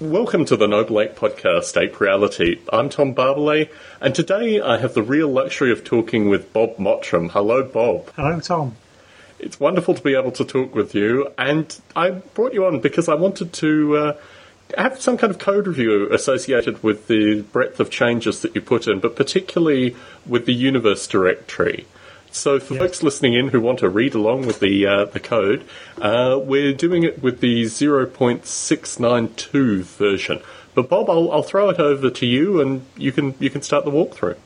Welcome to the Noble Ape Podcast, Ape Reality. I'm Tom Barbalet, and today I have the real luxury of talking with Bob Mottram. Hello, Bob. Hello, Tom. It's wonderful to be able to talk with you, and I brought you on because I wanted to uh, have some kind of code review associated with the breadth of changes that you put in, but particularly with the universe directory. So, for yes. folks listening in who want to read along with the uh, the code, uh, we're doing it with the 0.692 version. But Bob, I'll, I'll throw it over to you, and you can you can start the walkthrough.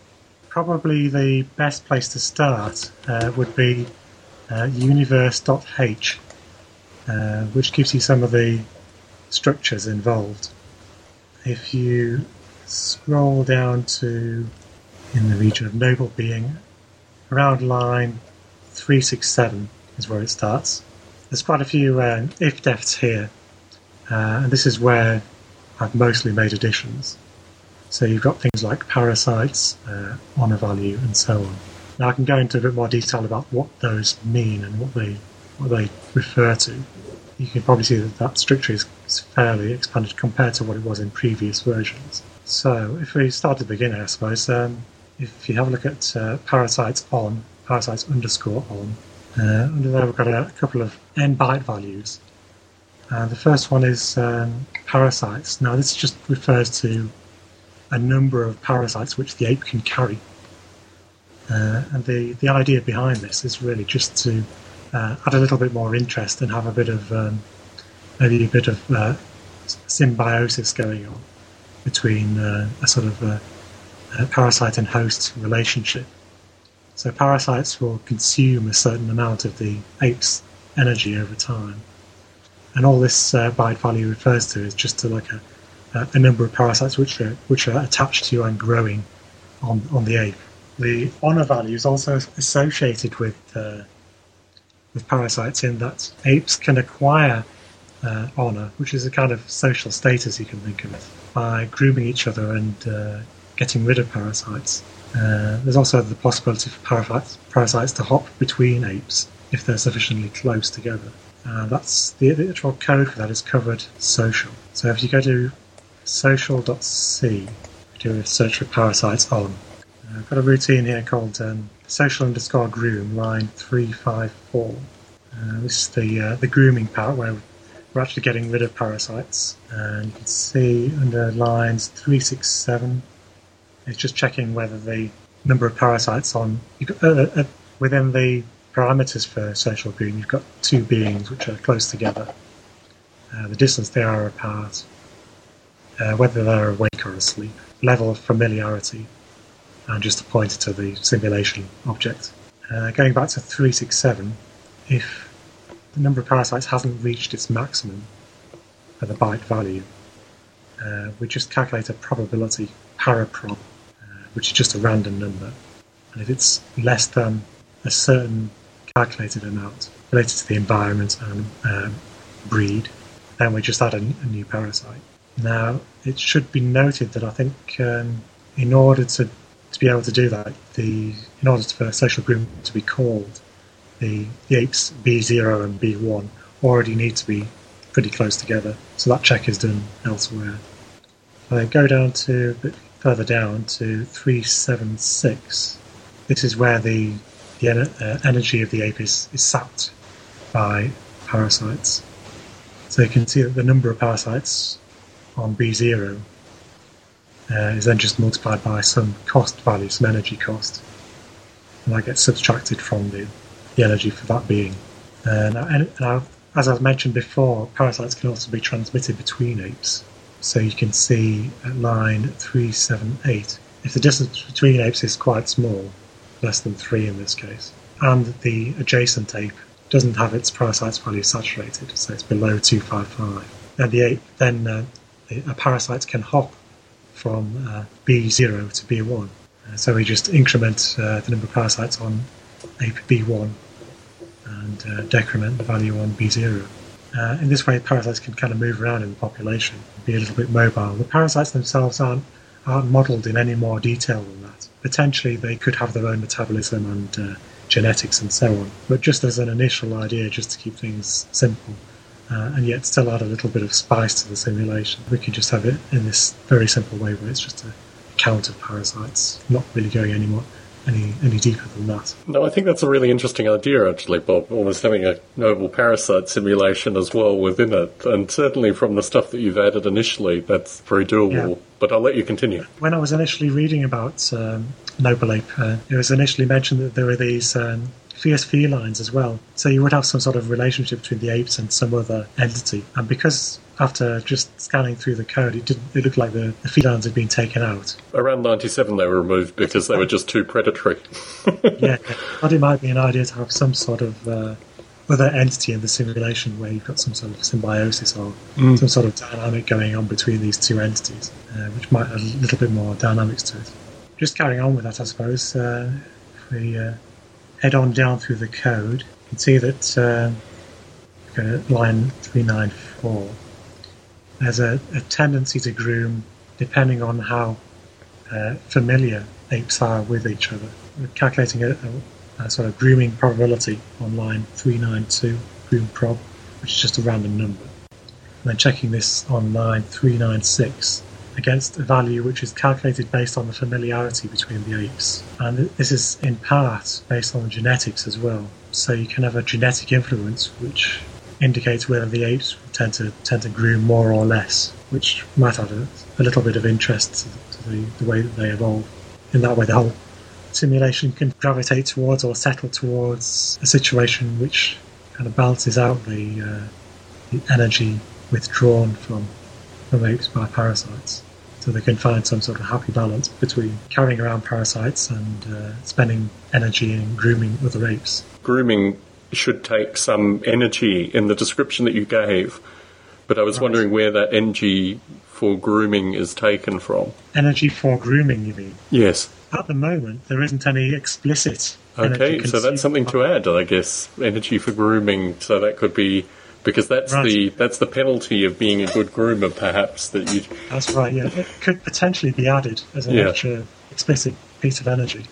Probably the best place to start uh, would be uh, universe.h, uh, which gives you some of the structures involved. If you scroll down to in the region of noble being around line 367 is where it starts. There's quite a few uh, if defs here, uh, and this is where I've mostly made additions. So you've got things like parasites, uh, honor value, and so on. Now I can go into a bit more detail about what those mean and what they what they refer to. You can probably see that that structure is fairly expanded compared to what it was in previous versions. So if we start at the beginning, I suppose, um, if you have a look at uh, parasites on, parasites underscore on, uh, under there we've got a, couple of n byte values. Uh, the first one is um, parasites. Now this just refers to a number of parasites which the ape can carry. Uh, and the, the idea behind this is really just to uh, add a little bit more interest and have a bit of um, maybe a bit of uh, symbiosis going on between a sort of parasite and host relationship. So parasites will consume a certain amount of the ape's energy over time. And all this uh, byte value refers to is just to like a, a number of parasites which are, which are attached to and growing on, on the ape. The honor value is also associated with uh, with parasites in that apes can acquire uh, honor, which is a kind of social status you can think of, by grooming each other and uh, getting rid of parasites. Uh, there's also the possibility for parasites, parasites to hop between apes if they're sufficiently close together. Uh, that's the, actual code for that is covered social. So if you go to social.c, do a search for parasites on. Uh, I've got a routine here called um, social underscore groom line 354. Uh, this is the uh, the grooming part where we're actually getting rid of parasites. And you can see under lines 367 it's just checking whether the number of parasites on uh, uh, within the parameters for social groom, you've got two beings which are close together. Uh, the distance they are apart, uh, whether they're awake or asleep, level of familiarity, and just a pointer to the simulation object. Uh, going back to 367, if the number of parasites hasn't reached its maximum for the byte value, uh, we just calculate a probability paraprob which is just a random number. And if it's less than a certain calculated amount related to the environment and um, breed, then we just add a, a, new parasite. Now, it should be noted that I think um, in order to, to be able to do that, the in order for a social groom to be called, the, the apes B0 and B1 already need to be pretty close together. So that check is done elsewhere. I go down to further down to 376. This is where the, the uh, energy of the ape is, is sapped by parasites. So you can see that the number of parasites on B0 uh, is then just multiplied by some cost value, some energy cost. And that gets subtracted from the, the energy for that being. Uh, now, now, as I've mentioned before, parasites can also be transmitted between apes. So you can see at line 378, if the distance between apes is quite small, less than 3 in this case, and the adjacent ape doesn't have its parasite's value saturated, so it's below 255, then the ape, then uh, a parasite can hop from uh, B0 to B1. Uh, so we just increment uh, the number of parasites on ape B1 and uh, decrement the value on B0. Uh, in this way, parasites can kind of move around in the population, be a little bit mobile. The parasites themselves aren't aren't modelled in any more detail than that. Potentially, they could have their own metabolism and uh, genetics and so on. But just as an initial idea, just to keep things simple, uh, and yet still add a little bit of spice to the simulation. We could just have it in this very simple way where it's just a count of parasites, not really going any more any any deeper than that. No, I think that's a really interesting idea, actually, Bob. Almost having a noble parasite simulation as well within it, and certainly from the stuff that you've added initially, that's very doable. Yeah. But I'll let you continue. When I was initially reading about um, Noble Ape, uh, it was initially mentioned that there were these um, fierce felines as well. So you would have some sort of relationship between the apes and some other entity. And because after just scanning through the code, it didn't. It looked like the, the felines had been taken out. Around 97, they were removed because they were just too predatory. yeah, but it might be an idea to have some sort of uh, other entity in the simulation where you've got some sort of symbiosis or some sort of dynamic going on between these two entities, uh, which might add a little bit more dynamics to it. Just carrying on with that, I suppose, uh, if we uh, head on down through the code, you can see that uh, line 394, there's a, a tendency to groom depending on how uh, familiar apes are with each other. We're calculating a, a, a sort of grooming probability on line 392, groom prob, which is just a random number. And then checking this on line 396 against a value which is calculated based on the familiarity between the apes. And this is in part based on genetics as well. So you can have a genetic influence which indicates whether the apes tend to tend to groom more or less, which might add a, a little bit of interest to, the, the way that they evolve. In that way, the whole simulation can gravitate towards or settle towards a situation which kind of balances out the, uh, the energy withdrawn from from apes by parasites. So they can find some sort of happy balance between carrying around parasites and uh, spending energy in grooming other apes. Grooming should take some energy in the description that you gave, but I was Right. wondering where that energy for grooming is taken from. Energy for grooming, you mean? Yes. At the moment, there isn't any explicit. Okay, so that's something to add, I guess. Energy for grooming, so that could be because that's Right. the that's the penalty of being a good groomer, perhaps that you. That's right. Yeah, it could potentially be added as an Yeah. extra explicit piece of energy.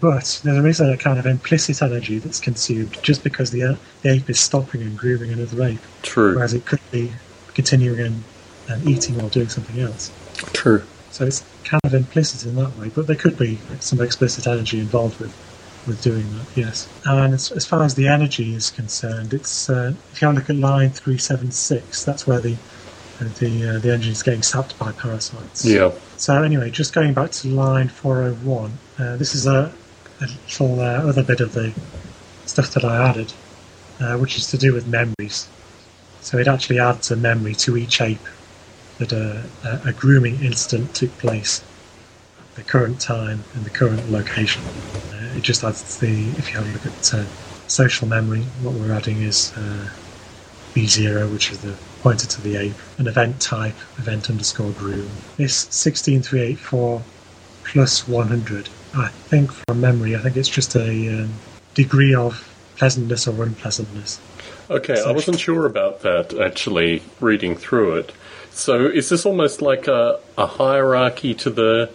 But there is a kind of implicit energy that's consumed just because the, the ape is stopping and grooming another ape, True. whereas it could be continuing and, and eating or doing something else. True. So it's kind of implicit in that way, but there could be some explicit energy involved with, with doing that, yes. And as, as far as the energy is concerned, it's uh, if you have a look at line 376, that's where the uh, the uh, the engine is getting sapped by parasites. Yeah. So anyway, just going back to line 401, uh, this is a little uh, other bit of the stuff that I added, uh, which is to do with memories. So it actually adds a memory to each ape that a, a, grooming incident took place at the current time and the current location. Uh, it just adds the, if you have a look at uh, social memory, what we're adding is uh, B0, which is the pointer to the ape, an event type, event underscore groom. This 16384 plus 100, I think from memory, I think it's just a um, degree of pleasantness or unpleasantness. Okay, I wasn't sure about that actually reading through it. So is this almost like a, a hierarchy to the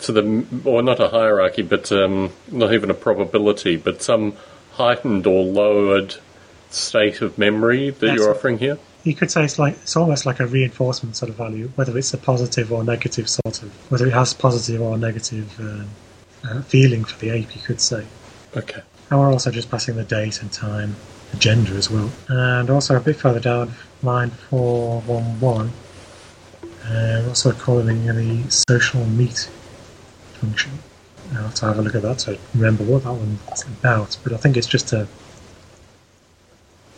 to the or not a hierarchy, but um, not even a probability, but some heightened or lowered state of memory that Yes. you're offering here? You could say it's like it's almost like a reinforcement sort of value, whether it's a positive or negative sort of, whether it has positive or negative um, uh, feeling for the ape. You could say. Okay. And we're also just passing the date and time, the gender as well. And also a bit further down, line 411, uh, we're also calling the social meet function. I'll have to have a look at that to remember what that one's about. But I think it's just a,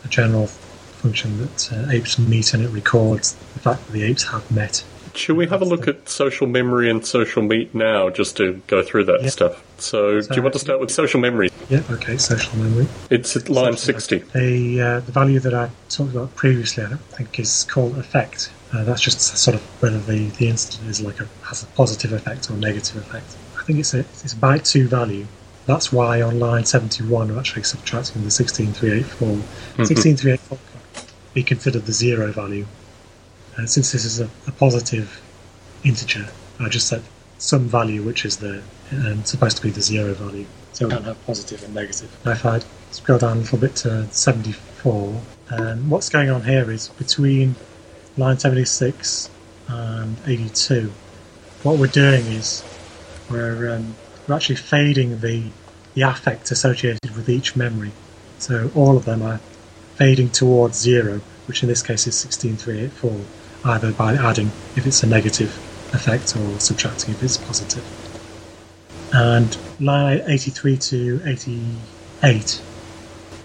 a general function that uh, apes meet and it records the fact that the apes have met. Should we have a look at social memory and social meet now, just to go through that Yeah. stuff? So, do you want to start with social memory? Yeah, okay, social memory. It's at line Social sixty. The uh, the value that I talked about previously, I think, is called effect. Uh, that's just sort of whether the, the incident is like a has a positive effect or negative effect. I think it's a it's a byte two value. That's why on line seventy one I'm actually subtracting the sixteen three eight four. Sixteen three eight four be considered the zero value. Uh, since this is a, a positive integer, I just set some value which is the um, supposed to be the zero value. So we don't have positive and negative. Now if I scroll down a little bit to 4. And what's going on here is between line 76 and 82, what we're doing is we're, um, we're actually fading the, the affect associated with each memory. So all of them are fading towards zero, which in this case is 16384, either by adding if it's a negative effect or subtracting if it's positive. And line 83 to 88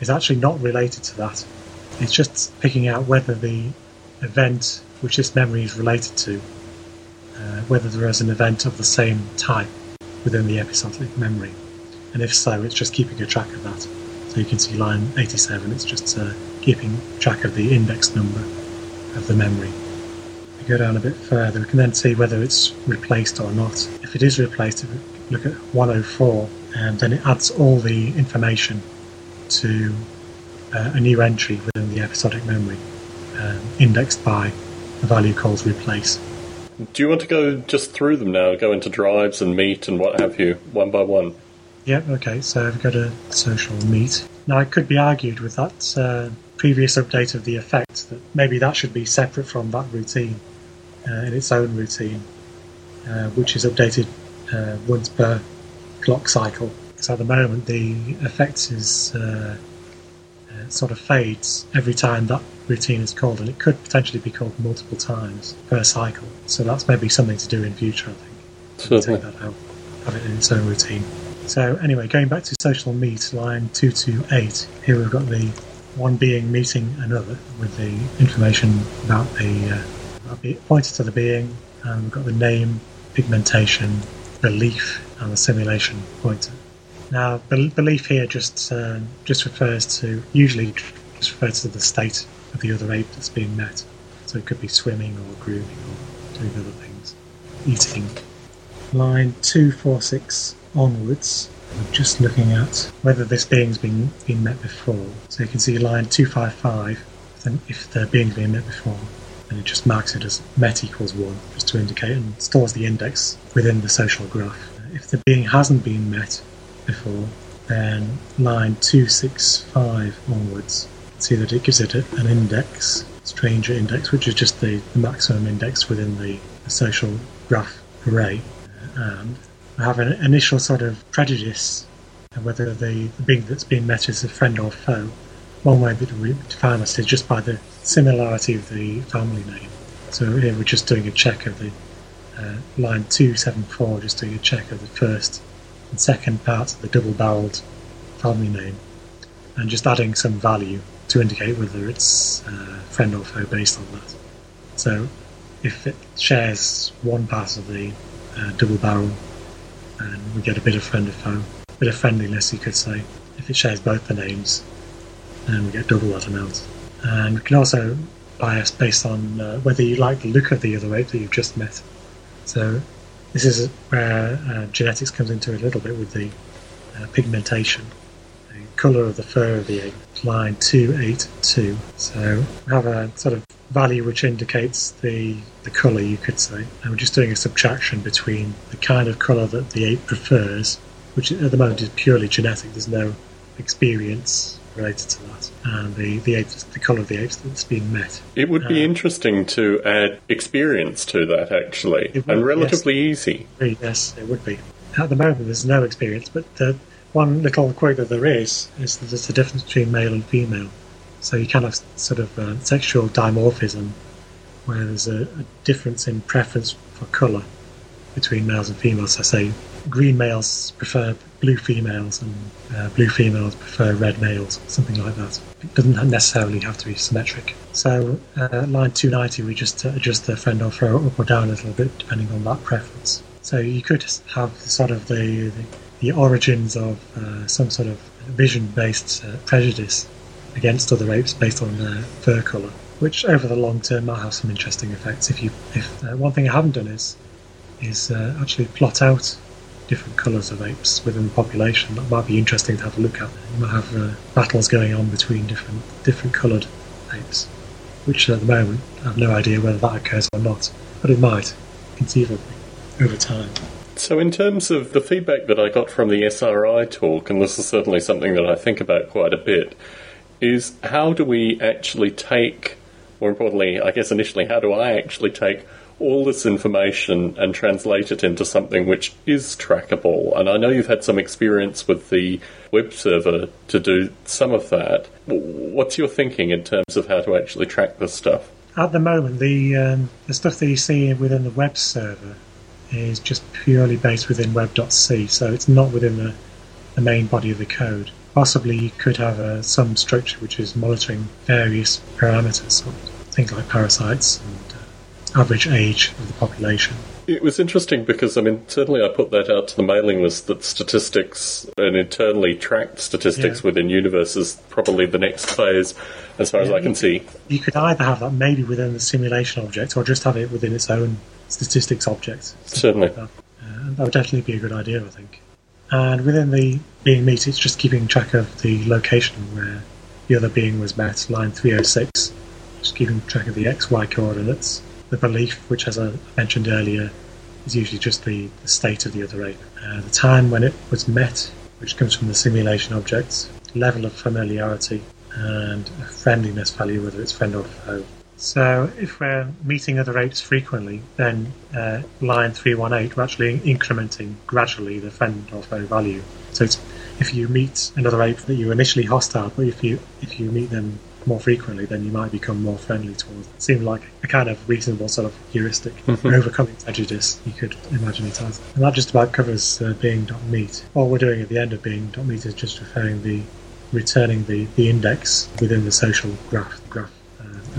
is actually not related to that. It's just picking out whether the event which this memory is related to, uh, whether there is an event of the same type within the episodic memory. And if so, it's just keeping a track of that. So you can see line 87, it's just uh, keeping track of the index number of the memory. We go down a bit further, we can then see whether it's replaced or not. If it is replaced, if we look at 104, and then it adds all the information to uh, a new entry within the episodic memory, um, indexed by a value called replace. Do you want to go just through them now? Go into drives and meet and what have you, one by one? Yep, okay, so I've got a social meet. Now, it could be argued with that uh, previous update of the effect that maybe that should be separate from that routine uh, in its own routine, uh, which is updated uh, once per clock cycle. So at the moment, the effect is uh, uh, sort of fades every time that routine is called, and it could potentially be called multiple times per cycle. So that's maybe something to do in future, I think. Certainly. Take that out, have it in its own routine. So anyway, going back to social meet, line 228, here we've got the one being meeting another with the information about the, uh, about the pointer to the being, and we've got the name, pigmentation, belief, and the simulation pointer. Now, bel- belief here just uh, just refers to usually just refers to the state of the other ape that's being met. So it could be swimming or grooming or doing other things, eating. Line two four six onwards. I'm just looking at whether this being's been been met before. So you can see line two five five. Then if the being's been met before, and it just marks it as met equals one, just to indicate and stores the index within the social graph. If the being hasn't been met before, then line 265 onwards, you can see that it gives it an index, stranger index, which is just the, maximum index within the, the social graph array. And I have an initial sort of prejudice of whether the, the being that's being met is a friend or foe. One way that we define this is just by the similarity of the family name. So here we're just doing a check of the uh, line 274, just doing a check of the first and second parts of the double barreled family name, and just adding some value to indicate whether it's uh, friend or foe based on that. So if it shares one part of the uh, double barrel, and we get a bit of friend or foe, a bit of friendliness, you could say. If it shares both the names, then we get double that amount. And we can also bias based on uh, whether you like the look of the other ape that you've just met. So this is where uh, genetics comes into a little bit with the uh, pigmentation, colour of the fur of the ape, line 282. So have a sort of value which indicates the, the colour, you could say. And we're just doing a subtraction between the kind of colour that the ape prefers, which at the moment is purely genetic, there's no experience related to that, and the the, apes, the colour of the apes that's being met. It would be Uh, interesting to add experience to that, actually, would, and relatively easy. Yes, it would be. At the moment, there's no experience, but the one little quirk that there is is that there's a difference between male and female. So you can have sort of uh, sexual dimorphism, where there's a, a difference in preference for colour between males and females. So, say green males prefer blue females, and uh, blue females prefer red males, something like that. It doesn't necessarily have to be symmetric. So, uh, line 290, we just uh, adjust the friend or throw up or down a little bit depending on that preference. So, you could have sort of the, the, the origins of uh, some sort of vision based uh, prejudice against other apes based on their fur colour, which over the long term might have some interesting effects. If you, if uh, one thing I haven't done is is uh, actually plot out different colours of apes within the population. That might be interesting to have a look at. You might have uh, battles going on between different different coloured apes, which at the moment I have no idea whether that occurs or not, but it might conceivably over time. So, in terms of the feedback that I got from the SRI talk, and this is certainly something that I think about quite a bit, is how do we actually take, more importantly, I guess initially, how do I actually take all this information and translate it into something which is trackable? And I know you've had some experience with the web server to do some of that. What's your thinking in terms of how to actually track this stuff? At the moment, the um, the stuff that you see within the web server is just purely based within web.c, so it's not within the, the main body of the code. Possibly you could have uh, some structure which is monitoring various parameters, things like parasites and uh, average age of the population. It was interesting because, I mean, certainly I put that out to the mailing list that statistics and internally tracked statistics yeah. within Universe is probably the next phase, as far yeah, as I can see. You could either have that maybe within the simulation object or just have it within its own statistics object. Certainly. Like that. Uh, that would definitely be a good idea, I think. And within the being meet, it's just keeping track of the location where the other being was met, line 306, just keeping track of the XY coordinates. The belief, which, as I mentioned earlier, is usually just the, the state of the other ape. Uh, the time when it was met, which comes from the simulation objects, level of familiarity, and a friendliness value, whether it's friend or foe. So if we're meeting other apes frequently, then uh, line 318, we're actually incrementing gradually the friend or foe value. So if you meet another ape that you're initially hostile, but if you if you meet them more frequently, then you might become more friendly towards. It seemed like a kind of reasonable sort of heuristic mm-hmm. overcoming prejudice. You could imagine it as, and that just about covers uh, being meet. All we're doing at the end of being meet is just referring the returning the, the index within the social graph graph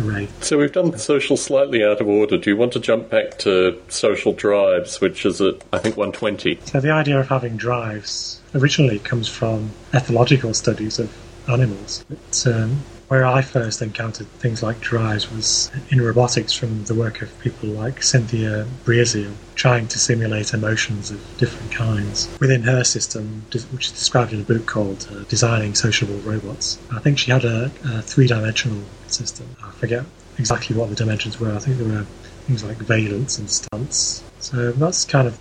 array. So we've done social slightly out of order. Do you want to jump back to social drives, which is at I think 120? So the idea of having drives originally comes from ethological studies of animals. But, um, where I first encountered things like drives was in robotics from the work of people like Cynthia Breazeal, trying to simulate emotions of different kinds within her system, which is described in a book called uh, Designing Sociable Robots. I think she had a, a three dimensional system. I forget exactly what the dimensions were. I think there were things like valence and stance. So that's kind of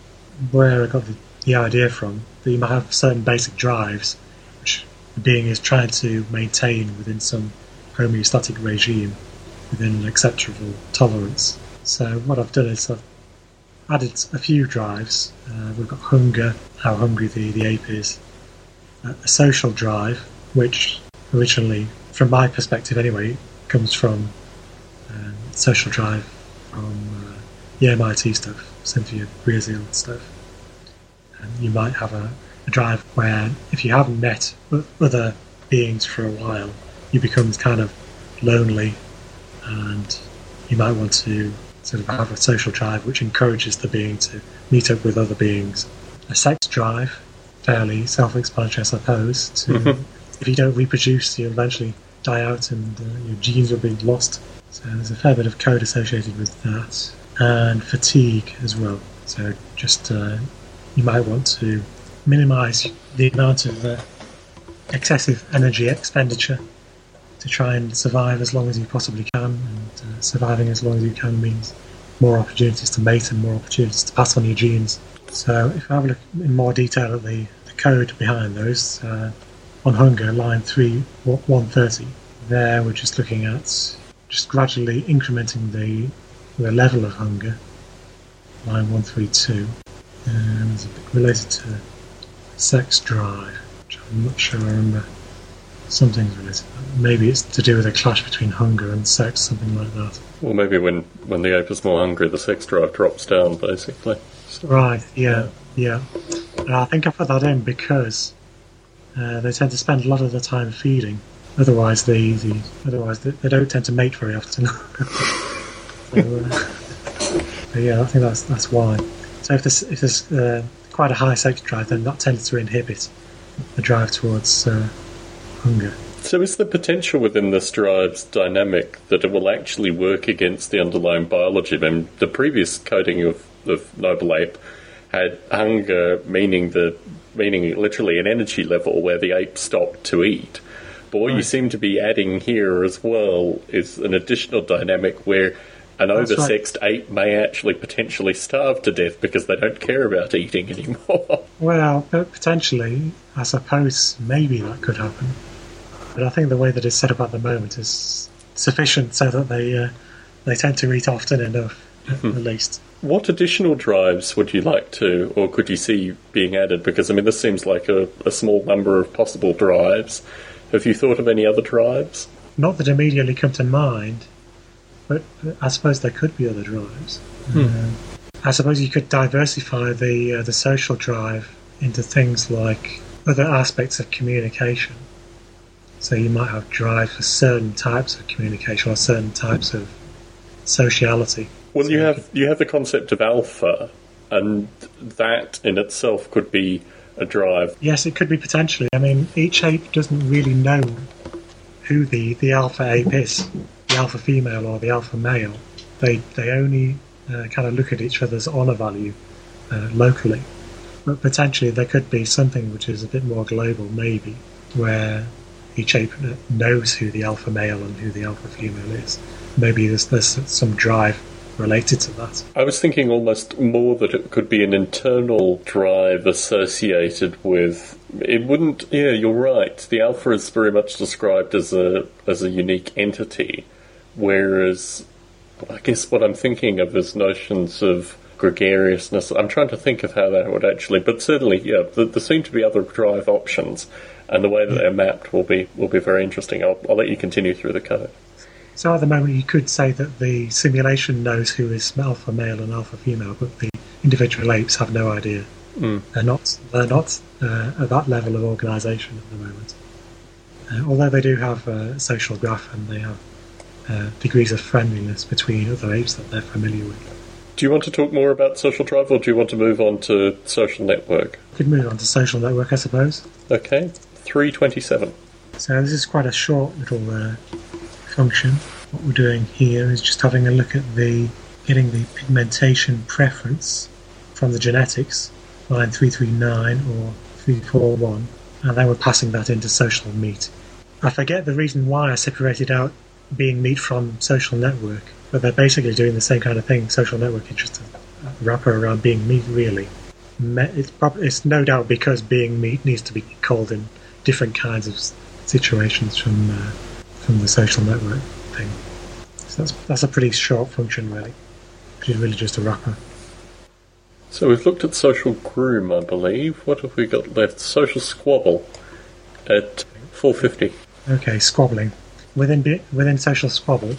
where I got the, the idea from. That you might have certain basic drives which the being is trying to maintain within some homeostatic regime within an acceptable tolerance. So what I've done is I've added a few drives. Uh, we've got hunger, how hungry the, the ape is, uh, a social drive, which originally, from my perspective anyway, comes from um, social drive from uh, the MIT stuff, Cynthia Breazeal stuff. And you might have a, a drive where if you haven't met other beings for a while, you become kind of lonely and you might want to sort of have a social drive which encourages the being to meet up with other beings. A sex drive, fairly self-explanatory, I suppose. To. If you don't reproduce, you'll eventually die out and uh, your genes will be lost. So there's a fair bit of code associated with that, and fatigue as well. So just uh, you might want to minimise the amount of uh, excessive energy expenditure to try and survive as long as you possibly can. And uh, surviving as long as you can means more opportunities to mate and more opportunities to pass on your genes. So if I have a look in more detail at the, the code behind those, uh, on hunger, line 3, 130, there we're just looking at just gradually incrementing the, the level of hunger, line 132. And it's related to sex drive, which I'm not sure I remember. Something's related. Maybe it's to do with a clash between hunger and sex, something like that. Well, maybe when, when the ape is more hungry, the sex drive drops down, basically. So, right, yeah, yeah. yeah. I think I put that in because uh, they tend to spend a lot of the time feeding. Otherwise, they, they otherwise they, they, don't tend to mate very often. so, uh, yeah, I think that's that's why. So if there's if there's uh, quite a high sex drive, then that tends to inhibit the drive towards uh, hunger. So, is the potential within this drive's dynamic that it will actually work against the underlying biology? I mean, the previous coding of, of Noble Ape had hunger, meaning the meaning literally an energy level where the ape stopped to eat. But what right. you seem to be adding here as well is an additional dynamic where an That's oversexed right. ape may actually potentially starve to death because they don't care about eating anymore. Well, potentially, I suppose maybe that could happen. But I think the way that it's set up at the moment is sufficient so that they uh, they tend to eat often enough, at least. What additional drives would you like to, or could you see being added? Because, I mean, this seems like a, a small number of possible drives. Have you thought of any other drives? Not that immediately come to mind, but I suppose there could be other drives. Uh, I suppose you could diversify the uh, the social drive into things like other aspects of communication. So you might have drive for certain types of communication or certain types of sociality. Well, you have you have the concept of alpha, and that in itself could be a drive. Yes, it could be potentially. I mean, each ape doesn't really know who the, the alpha ape is, the alpha female or the alpha male. They they only uh, kind of look at each other's honour value uh, locally. But potentially there could be something which is a bit more global, maybe, where each ape knows who the alpha male and who the alpha female is. Maybe there's, there's some drive related to that. I was thinking almost more that it could be an internal drive associated with. It wouldn't. Yeah, you're right. The alpha is very much described as a as a unique entity, whereas I guess what I'm thinking of is notions of gregariousness. I'm trying to think of how that would actually, but certainly, yeah, there, there seem to be other drive options, and the way that they're mapped will be will be very interesting. I'll, I'll let you continue through the code. So at the moment, you could say that the simulation knows who is alpha male and alpha female, but the individual apes have no idea. Mm. They're not. They're not uh, at that level of organisation at the moment. Uh, although they do have a social graph and they have uh, degrees of friendliness between other apes that they're familiar with. Do you want to talk more about social drive, or do you want to move on to social network? We could move on to social network, I suppose. Okay, three twenty-seven. So this is quite a short little uh, function. What we're doing here is just having a look at the getting the pigmentation preference from the genetics, line 339 or 341, and then we're passing that into social meet. I forget the reason why I separated out being meet from social network, but they're basically doing the same kind of thing. Social network is just a wrapper around being meet, really. It's, prob- it's no doubt because being meet needs to be called in different kinds of situations from uh, from the social network thing. So that's that's a pretty short function, really. Which is really just a wrapper. So we've looked at social groom, I believe. What have we got left? Social squabble at four fifty. Okay, squabbling. Within within social squabble,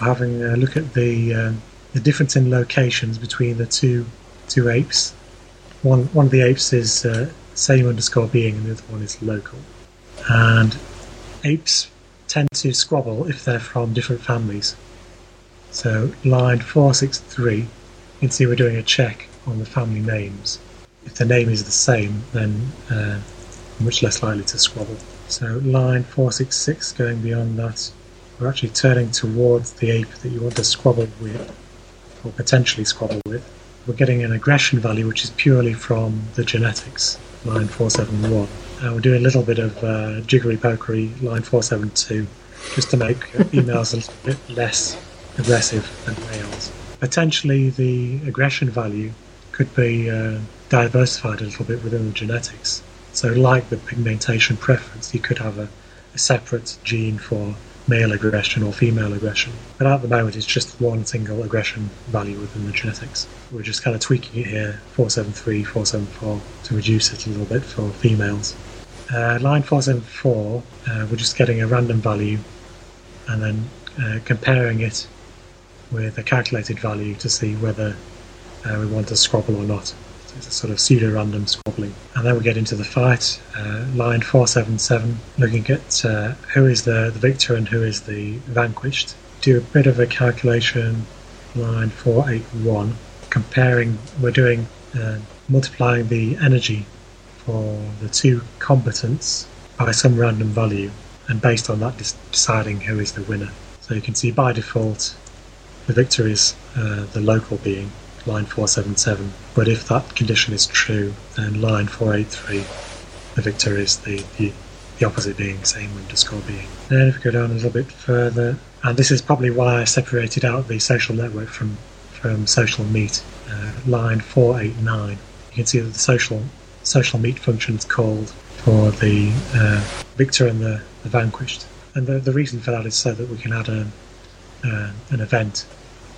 we're having a look at the um, the difference in locations between the two two apes. One one of the apes is uh, same underscore being, and the other one is local. And apes tend to squabble if they're from different families. So line four six three, you can see we're doing a check on the family names. If the name is the same, then uh, much less likely to squabble. So line 466 going beyond that, we're actually turning towards the ape that you want to squabble with, or potentially squabble with. We're getting an aggression value which is purely from the genetics, line 471. And we're doing a little bit of uh, jiggery pokery, line 472, just to make females a little bit less aggressive than males. Potentially the aggression value could be uh, diversified a little bit within the genetics. So, like the pigmentation preference, you could have a, a separate gene for male aggression or female aggression. But at the moment, it's just one single aggression value within the genetics. We're just kind of tweaking it here 473, 474 to reduce it a little bit for females. Uh, line 474, uh, we're just getting a random value and then uh, comparing it with a calculated value to see whether uh, we want to scrabble or not. It's a sort of pseudo-random squabbling. And then we get into the fight, uh, line 477, looking at uh, who is the, the victor and who is the vanquished. Do a bit of a calculation, line 481, comparing, we're doing, uh, multiplying the energy for the two combatants by some random value, and based on that, deciding who is the winner. So you can see by default, the victor is uh, the local being, line 477. But if that condition is true, then line 483, the victor is the, the, the opposite being, same underscore being. Then if we go down a little bit further, and this is probably why I separated out the social network from, from social meet, uh, line 489. You can see that the social social meet function is called for the uh, victor and the, the vanquished. And the, the reason for that is so that we can add a, uh, an event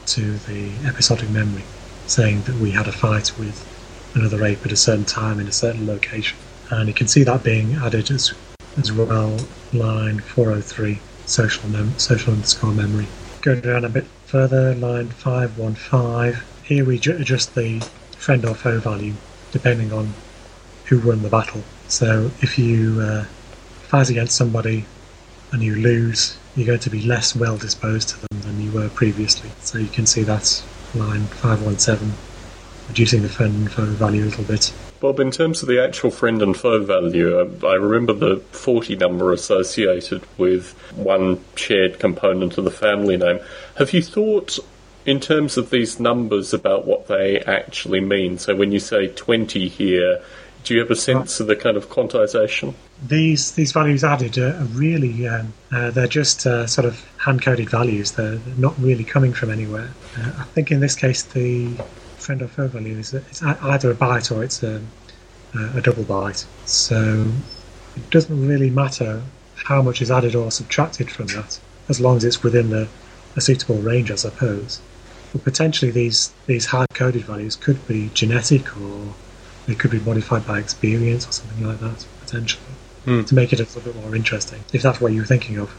to the episodic memory saying that we had a fight with another ape at a certain time in a certain location. And you can see that being added as, as well, line 403, social, mem- social underscore memory. Going down a bit further, line 515. Here we ju- adjust the friend or foe value depending on who won the battle. So if you uh, fight against somebody and you lose, you're going to be less well disposed to them than you were previously. So you can see that line 517, reducing the friend and foe value a little bit. Bob, in terms of the actual friend and foe value, uh, I remember the 40 number associated with one shared component of the family name. Have you thought, in terms of these numbers, about what they actually mean? So when you say 20 here, do you have a sense of the kind of quantization? These these values added are, are really um, uh, they're just uh, sort of hand coded values. They're, not really coming from anywhere. Uh, I think in this case the friend or foe value is it's either a byte or it's a, a double byte. So it doesn't really matter how much is added or subtracted from that, as long as it's within the, a suitable range, I suppose. But potentially these these hard coded values could be genetic or they could be modified by experience or something like that, potentially, hmm. to make it a little bit more interesting, if that's what you were thinking of.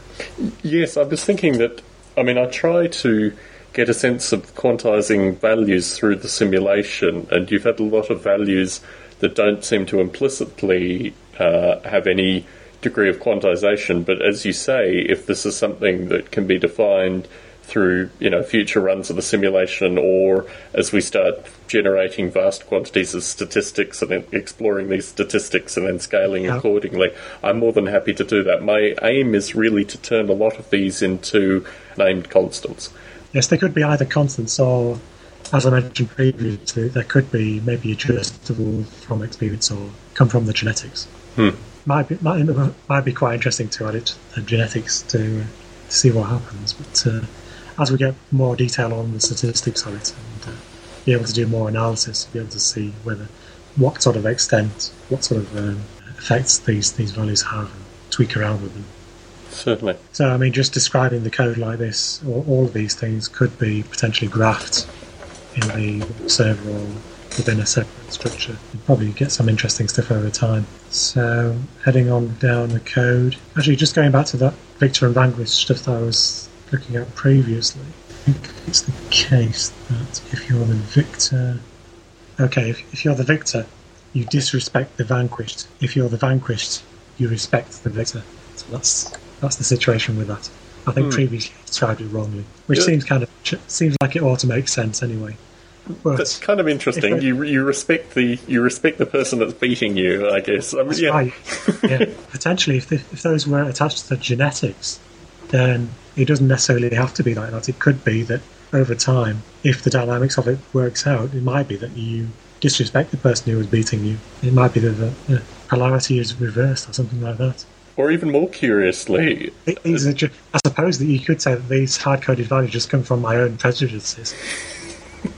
Yes, I was thinking that, I mean, I try to get a sense of quantizing values through the simulation, and you've had a lot of values that don't seem to implicitly uh, have any degree of quantization. But as you say, if this is something that can be defined through you know future runs of the simulation, or as we start generating vast quantities of statistics and exploring these statistics and then scaling yeah. accordingly, I'm more than happy to do that. My aim is really to turn a lot of these into named constants. Yes, they could be either constants or, as I mentioned previously, there could be maybe adjustable from experience or come from the genetics. Hmm. Might be might, might be quite interesting to add it the genetics to, see what happens, but. Uh, as we get more detail on the statistics of it and uh, be able to do more analysis, be able to see whether what sort of extent, what sort of um, effects these these values have, and tweak around with them. Certainly. So, I mean, just describing the code like this, or all of these things could be potentially graphed in the server or within a separate structure. You'd probably get some interesting stuff over time. So, heading on down the code. Actually, just going back to that Victor and Vanquish stuff that I was looking at previously, I think it's the case that if you're the victor. Okay, if, if you're the victor, you disrespect the vanquished. If you're the vanquished, you respect the victor. So that's that's the situation with that. I think hmm. previously I described it wrongly, which yeah. seems kind of seems like it ought to make sense anyway. But that's kind of interesting. It, you you respect the you respect the person that's beating you, I guess. I mean, yeah. Right. yeah. Potentially, if the, if those were attached to the genetics, then it doesn't necessarily have to be like that. It could be that over time, if the dynamics of it works out, it might be that you disrespect the person who was beating you. It might be that the, the polarity is reversed or something like that. Or even more curiously, these are just, I suppose that you could say that these hard-coded values just come from my own prejudices.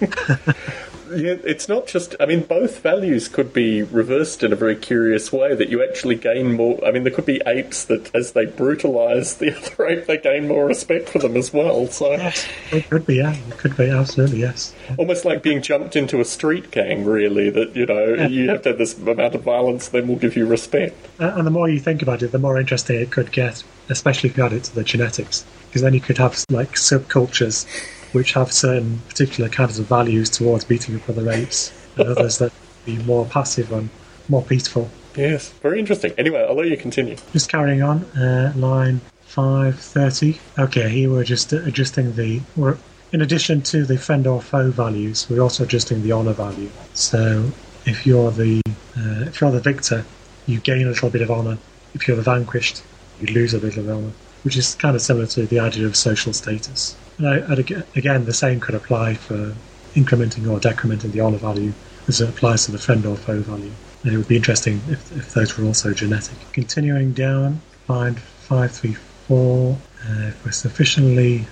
yeah, it's not just. I mean, both values could be reversed in a very curious way. That you actually gain more. I mean, there could be apes that, as they brutalise the other ape, they gain more respect for them as well. So yes, it could be. Yeah, it could be absolutely yes. Almost like being jumped into a street gang. Really, that you know yeah. you have to have this amount of violence, then we'll give you respect. Uh, and the more you think about it, the more interesting it could get. Especially if you add it to the genetics, because then you could have like subcultures which have certain particular kinds of values towards beating up other apes, and others that be more passive and more peaceful. Yes, very interesting. Anyway, I'll let you continue. Just carrying on, uh, line 530. Okay, here we're just adjusting the. We're, in addition to the friend or foe values, we're also adjusting the honor value. So if you're the uh, if you're the victor, you gain a little bit of honor. If you're the vanquished, you lose a bit of honor, which is kind of similar to the idea of social status. And again, the same could apply for incrementing or decrementing the honour value as it applies to the friend or foe value. And it would be interesting if, if those were also genetic. Continuing down, find 534. Uh, if we're sufficiently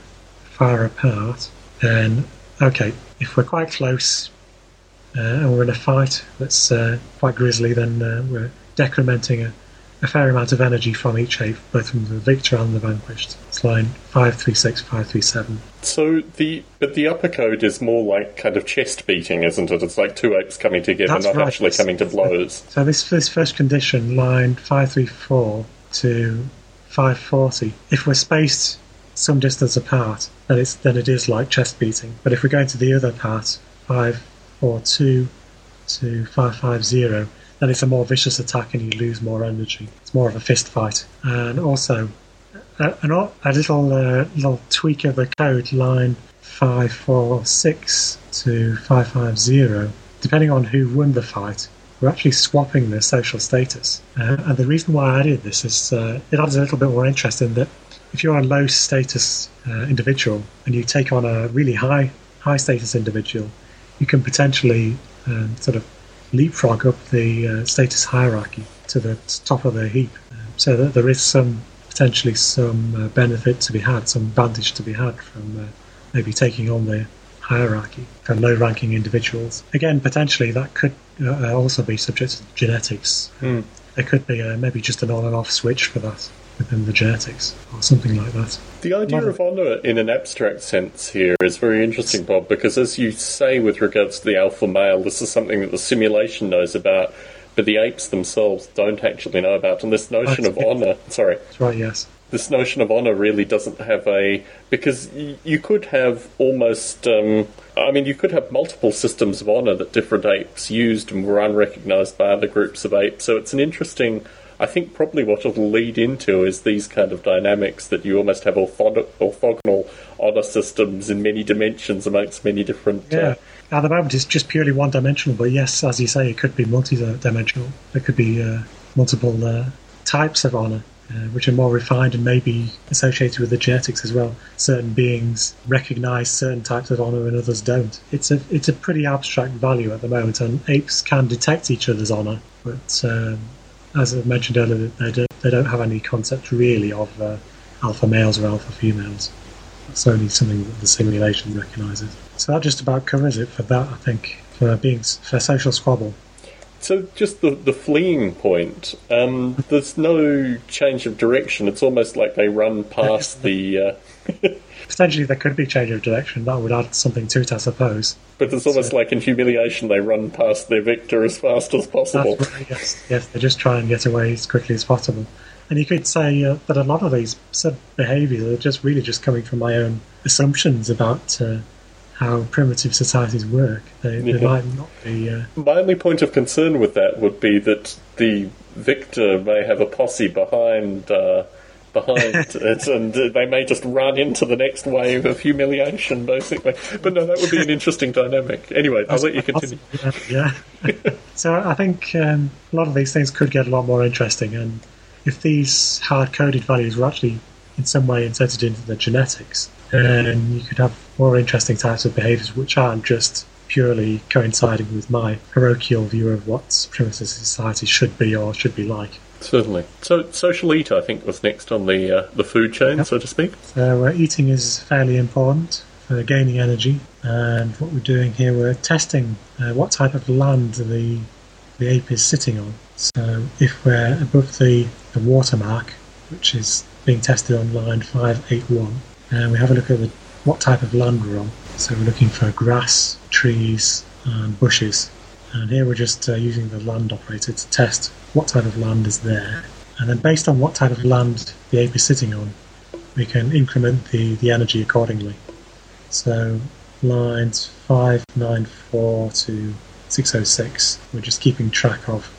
far apart, then okay, if we're quite close uh, and we're in a fight that's uh, quite grisly, then uh, we're decrementing a, a fair amount of energy from each ape, both from the victor and the vanquished. It's line 536, 537. So the but the upper code is more like kind of chest beating, isn't it? It's like two apes coming together, That's not right. actually coming to blows. So this this first condition, line 534 to 540, if we're spaced some distance apart, then it's then it is like chest beating. But if we're going to the other part, 542 to 550, then it's a more vicious attack and you lose more energy. It's more of a fist fight. And also, a, o- a little uh, little tweak of the code, line 546 to 550, depending on who won the fight, we're actually swapping the social status. Uh, and the reason why I added this is uh, it adds a little bit more interest in that if you're a low status uh, individual and you take on a really high high status individual, you can potentially um, sort of leapfrog up the uh, status hierarchy to the top of the heap, um, so that there is some potentially some uh, benefit to be had, some advantage to be had from uh, maybe taking on the hierarchy for low-ranking individuals. Again, potentially that could uh, also be subject to genetics. Hmm. There could be uh, maybe just an on and off switch for that within the genetics or something like that. The idea Mother- of honour in an abstract sense here is very interesting, Bob, because as you say with regards to the alpha male, this is something that the simulation knows about, but the apes themselves don't actually know about. And this notion of honour, sorry, That's right. Yes. this notion of honor really doesn't have a because you could have almost um, I mean you could have multiple systems of honor that different apes used and were unrecognized by other groups of apes so it's an interesting I think probably what it'll lead into is these kind of dynamics that you almost have ortho- orthogonal honor systems in many dimensions amongst many different Yeah. uh, At the moment, it's just purely one-dimensional, but yes, as you say, it could be multi-dimensional. There could be uh, multiple uh, types of honor, uh, which are more refined and maybe associated with the genetics as well. Certain beings recognize certain types of honor and others don't. It's a it's a pretty abstract value at the moment, and apes can detect each other's honor, but um, as I mentioned earlier, they don't, they don't have any concept really of uh, alpha males or alpha females. It's only something that the simulation recognises. So that just about covers it for that, I think, for being for social squabble. So, just the, the fleeing point, um, there's no change of direction. It's almost like they run past the. Uh, Potentially, there could be change of direction. That would add something to it, I suppose. but it's almost like in humiliation, they run past their victor as fast as possible. Right. Yes, yes. They just try and get away as quickly as possible. And you could say uh, that a lot of these sub behaviours are just really just coming from my own assumptions about uh, how primitive societies work. They, they Yeah. might not be. Uh, My only point of concern with that would be that the victor may have a posse behind. Uh, behind it, and uh, they may just run into the next wave of humiliation, basically. But no, that would be an interesting dynamic. Anyway, I'll let you continue. Yeah. so I think um, a lot of these things could get a lot more interesting, and if these hard-coded values were actually in some way inserted into the genetics, then you could have more interesting types of behaviours which aren't just purely coinciding with my parochial view of what primitive society should be or should be like. Certainly. So, social eater, I think, was next on the uh, the food chain, Yep. so to speak. So uh, eating is fairly important for gaining energy, and what we're doing here, we're testing uh, what type of land the the ape is sitting on. So if we're above the, the watermark, which is being tested on line 581, and we have a look at the, what type of land we're on. So we're looking for grass, trees, and bushes. And here we're just uh, using the land operator to test what type of land is there. And then based on what type of land the ape is sitting on, we can increment the, the energy accordingly. So lines 594 to 606, we're just keeping track of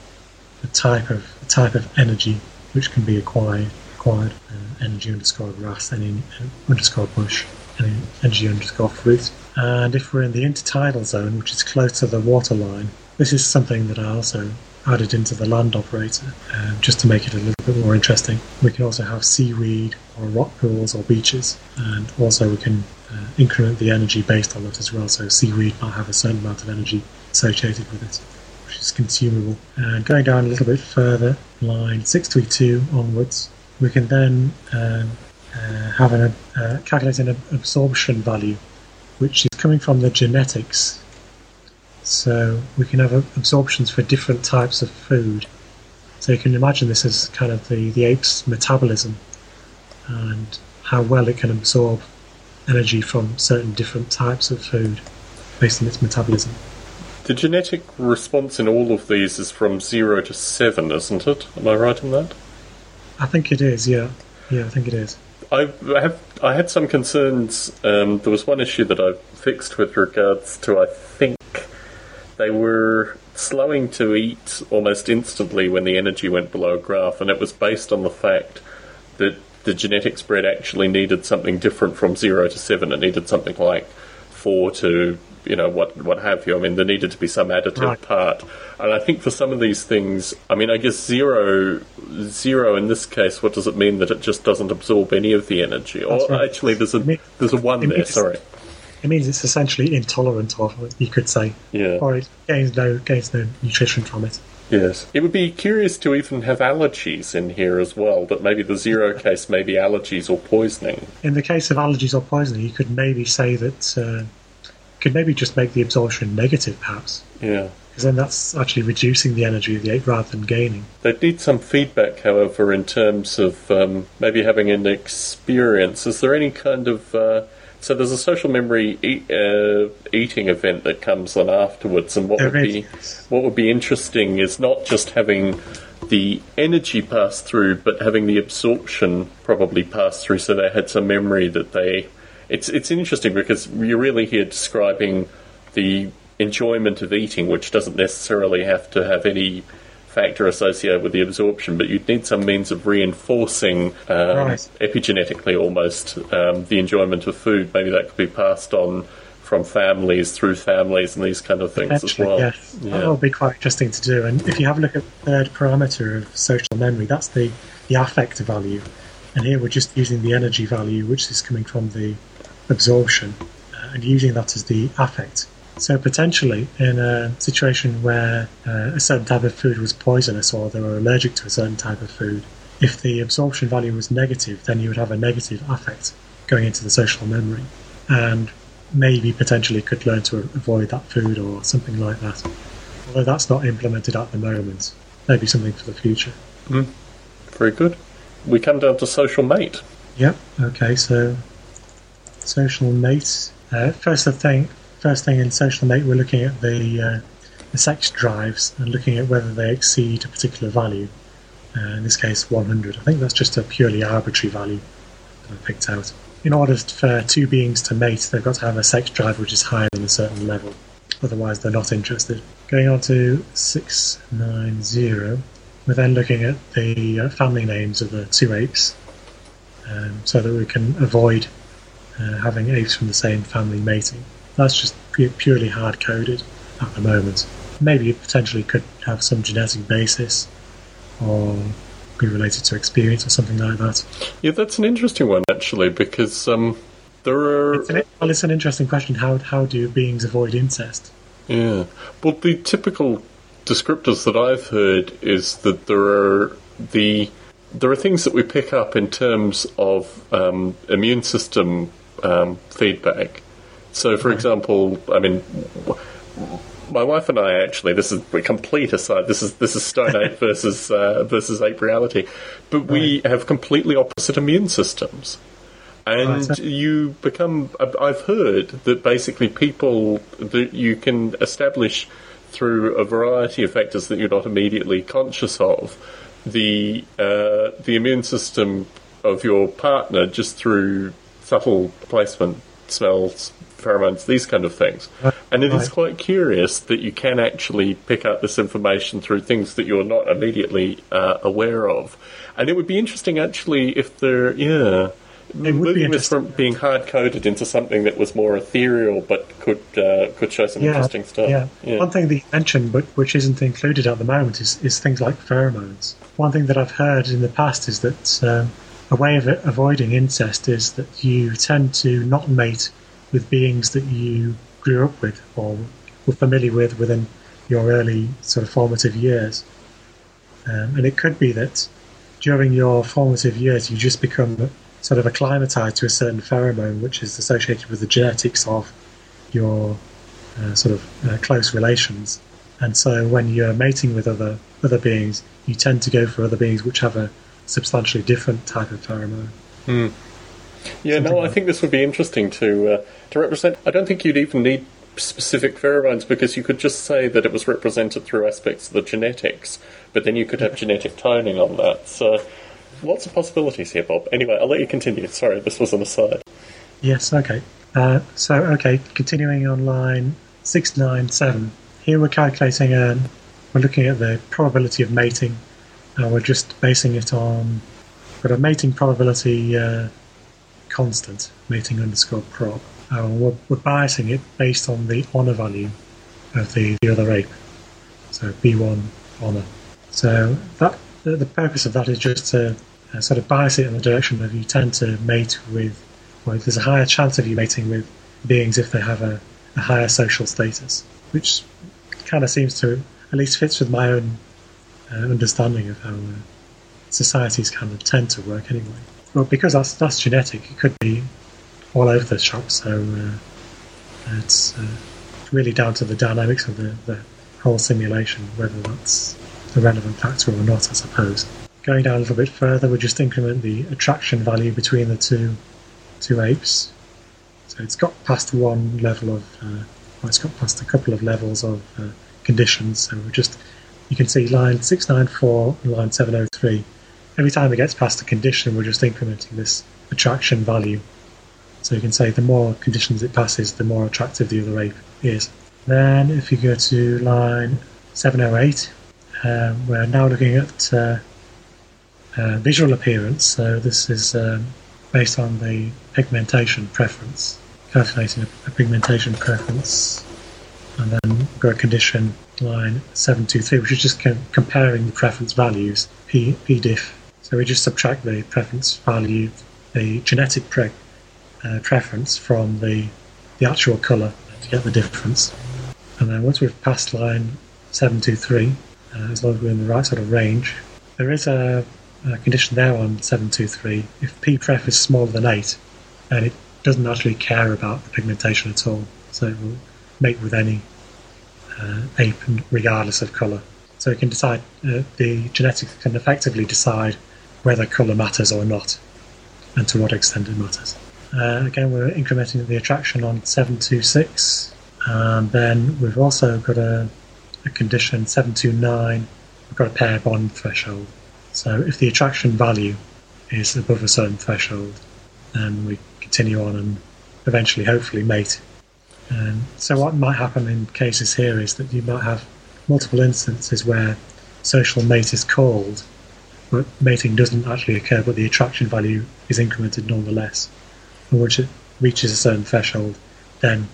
the type of the type of energy which can be acquired. Acquired uh, energy underscore grass, any uh, underscore bush, any energy underscore fruit. And if we're in the intertidal zone, which is close to the water line, this is something that I also added into the land operator um, just to make it a little bit more interesting. We can also have seaweed or rock pools or beaches, and also we can uh, increment the energy based on that as well. So seaweed might have a certain amount of energy associated with it, which is consumable. And going down a little bit further, line 632 onwards, we can then um, uh, have an uh, calculate an absorption value, which is coming from the genetics so we can have absorptions for different types of food. So you can imagine this as kind of the, the ape's metabolism and how well it can absorb energy from certain different types of food based on its metabolism. The genetic response in all of these is from 0 to 7, isn't it? Am I right in that? I think it is, yeah. Yeah, I think it is. I have I had some concerns. Um, there was one issue that I fixed with regards to I think they were slowing to eat almost instantly when the energy went below a graph, and it was based on the fact that the genetic spread actually needed something different from zero to seven. It needed something like four to you know what what have you. I mean, there needed to be some additive Right. part, and I think for some of these things, I mean, I guess zero zero in this case. What does it mean that it just doesn't absorb any of the energy? Or right. actually, there's a there's a one there. Sorry, It means it's essentially intolerant of it, you could say. yeah. Or it gains no gains no nutrition from it. Yes. It would be curious to even have allergies in here as well, but maybe the zero case may be allergies or poisoning. In the case of allergies or poisoning, you could maybe say that uh, could maybe just make the absorption negative, perhaps, Yeah. because then that's actually reducing the energy of the ape rather than gaining. They'd need some feedback, however, in terms of um, maybe having an experience. Is there any kind of. Uh, so there's a social memory eat, uh, eating event that comes on afterwards, and what There would is. be what would be interesting is not just having the energy pass through, but having the absorption probably pass through, so they had some memory that they. It's it's interesting because you're really here describing the enjoyment of eating, which doesn't necessarily have to have any factor associated with the absorption, but you'd need some means of reinforcing um, Right. epigenetically almost um, the enjoyment of food. Maybe that could be passed on from families through families and these kind of things as well. yes. Yeah. That will be quite interesting to do. And if you have a look at the third parameter of social memory, that's the, the affect value. And here we're just using the energy value, which is coming from the absorption, uh, and using that as the affect. So potentially, in a situation where uh, a certain type of food was poisonous or they were allergic to a certain type of food, if the absorption value was negative, then you would have a negative affect going into the social memory. And maybe potentially could learn to avoid that food or something like that. Although that's not implemented at the moment. Maybe something for the future. Very good. We come down to social mate. Yep. Okay. So social mate. Uh, first thing, first thing in social mate, we're looking at the uh, the sex drives and looking at whether they exceed a particular value. Uh, in this case, 100. I think that's just a purely arbitrary value that I picked out. In order for two beings to mate, they've got to have a sex drive which is higher than a certain level. Otherwise, they're not interested. Going on to 690, we're then looking at the uh, family names of the two apes um, so that we can avoid uh, having apes from the same family mating. That's just purely hard coded at the moment. Maybe it potentially could have some genetic basis or be related to experience or something like that. Yeah, that's an interesting one actually because um, there are It's an, well, it's an interesting question. How, how do beings avoid incest? Yeah. Well, the typical descriptors that I've heard is that there are the there are things that we pick up in terms of um, immune system um, feedback. So, for example, I mean, my wife and I actually this is a complete aside. This is this is Stone Ape versus uh, versus ape reality, but we have completely opposite immune systems. And Right. you become. I've heard that basically people that you can establish through a variety of factors that you're not immediately conscious of the uh, the immune system of your partner just through subtle placement, smells, pheromones, these kind of things. And it is Right. quite curious that you can actually pick up this information through things that you're not immediately uh, aware of. And it would be interesting, actually, if there, yeah, would be moving this from being hard coded into something that was more ethereal, but could uh, could show some interesting stuff. Yeah. Yeah. One thing that you mentioned, but which isn't included at the moment, is, is things like pheromones. One thing that I've heard in the past is that um, a way of avoiding incest is that you tend to not mate with beings that you grew up with or were familiar with within your early sort of formative years. Um, and it could be that during your formative years you just become sort of acclimatized to a certain pheromone which is associated with the genetics of your uh, sort of uh, close relations, And so when you're mating with other other beings, you tend to go for other beings which have a substantially different type of pheromone. Hmm. Yeah, no, I think this would be interesting to uh, to represent. I don't think you'd even need specific pheromones because you could just say that it was represented through aspects of the genetics, but then you could have genetic toning on that. So lots of possibilities here, Bob. Anyway, I'll let you continue. Sorry, this was an aside. Yes, okay. Uh, so, okay, continuing on line 697. Here we're calculating, um, we're looking at the probability of mating, and we're just basing it on, got a mating probability uh, constant, mating underscore prob. And we're, we're biasing it based on the honour value of the, the other ape. So B1 honour. So that the, the purpose of that is just to uh, sort of bias it in the direction of you tend to mate with, well, there's a higher chance of you mating with beings if they have a, a higher social status, which kind of seems to at least fits with my own uh, understanding of how uh, societies kind of tend to work anyway. Well, because that's that's genetic, it could be all over the shop. So uh, it's uh, really down to the dynamics of the, the whole simulation, whether that's a relevant factor or not, I suppose. Going down a little bit further, we just increment the attraction value between the two two apes. So it's got past one level of, uh, well, it's got past a couple of levels of uh, conditions. So we just, you can see line 694 and line 703. Every time it gets past a condition, we're just incrementing this attraction value. So you can say the more conditions it passes, the more attractive the other ape is. Then if you go to line 708, um, we're now looking at uh, uh, visual appearance. So this is um, based on the pigmentation preference, calculating a, pigmentation preference, and then got a condition line 723, which is just com- comparing the preference values, P, P diff. So we just subtract the preference value, the genetic pre- uh, preference from the, the actual colour to get the difference. And then once we've passed line 723, uh, as long as we're in the right sort of range, there is a, a condition there on 723. If P pref is smaller than 8, then it doesn't actually care about the pigmentation at all, so it will mate with any uh, ape regardless of colour. So it can decide, uh, the genetics can effectively decide whether colour matters or not, and to what extent it matters. Uh, again, we're incrementing the attraction on 726, and then we've also got a, a condition 729, we've got a pair bond threshold. So if the attraction value is above a certain threshold, then we continue on and eventually, hopefully, mate. Um, so what might happen in cases here is that you might have multiple instances where social mate is called, but mating doesn't actually occur, but the attraction value is incremented nonetheless. And once it reaches a certain threshold, then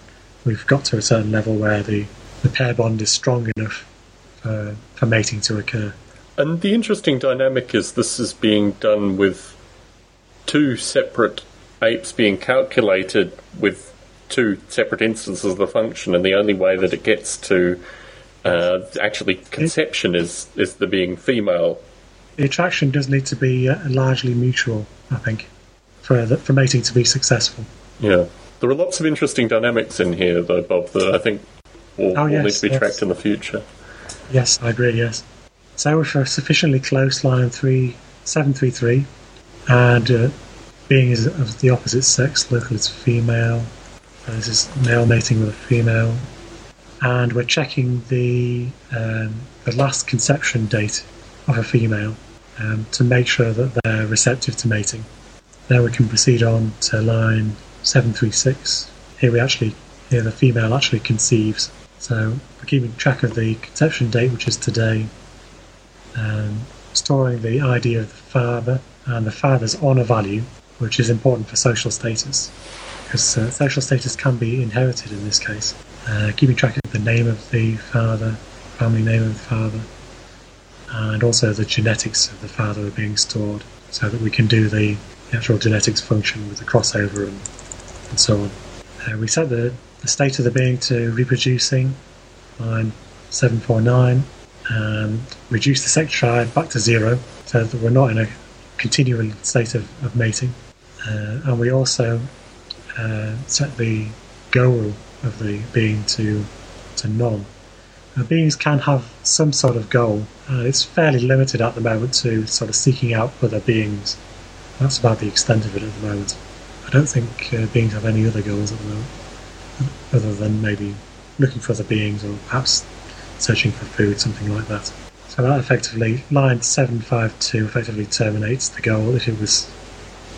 we've got to a certain level where the, the pair bond is strong enough for, for mating to occur. And the interesting dynamic is this is being done with two separate apes being calculated with two separate instances of the function, and the only way that it gets to uh, actually conception is is the being female. The attraction does need to be uh, largely mutual, I think, for the, for mating to be successful. Yeah, there are lots of interesting dynamics in here, though, Bob. That I think will, Oh, will need to be yes. tracked in the future. Yes, I agree. Yes. So we're for a sufficiently close line three seven three three, and uh, being is of the opposite sex, local it's female. Uh, this is male mating with a female, and we're checking the um, the last conception date of a female um, to make sure that they're receptive to mating. Then we can proceed on to line seven three six. Here we actually here the female actually conceives. So we're keeping track of the conception date, which is today, um, storing the ID of the father and the father's honour value, which is important for social status, because uh, social status can be inherited in this case. Uh, keeping track of the name of the father, family name of the father, and also the genetics of the father are being stored, so that we can do the actual genetics function with the crossover and, and so on. Uh, we set the, the state of the being to reproducing, line 749, and reduce the sex drive back to zero, so that we're not in a continual state of, of mating. Uh, and we also uh, set the goal of the being to to none, Beings can have some sort of goal. Uh, it's fairly limited at the moment to sort of seeking out other beings. That's about the extent of it at the moment. I don't think uh, beings have any other goals at the moment, other than maybe looking for other beings or perhaps searching for food, something like that. So that effectively, line 752 effectively terminates the goal if it was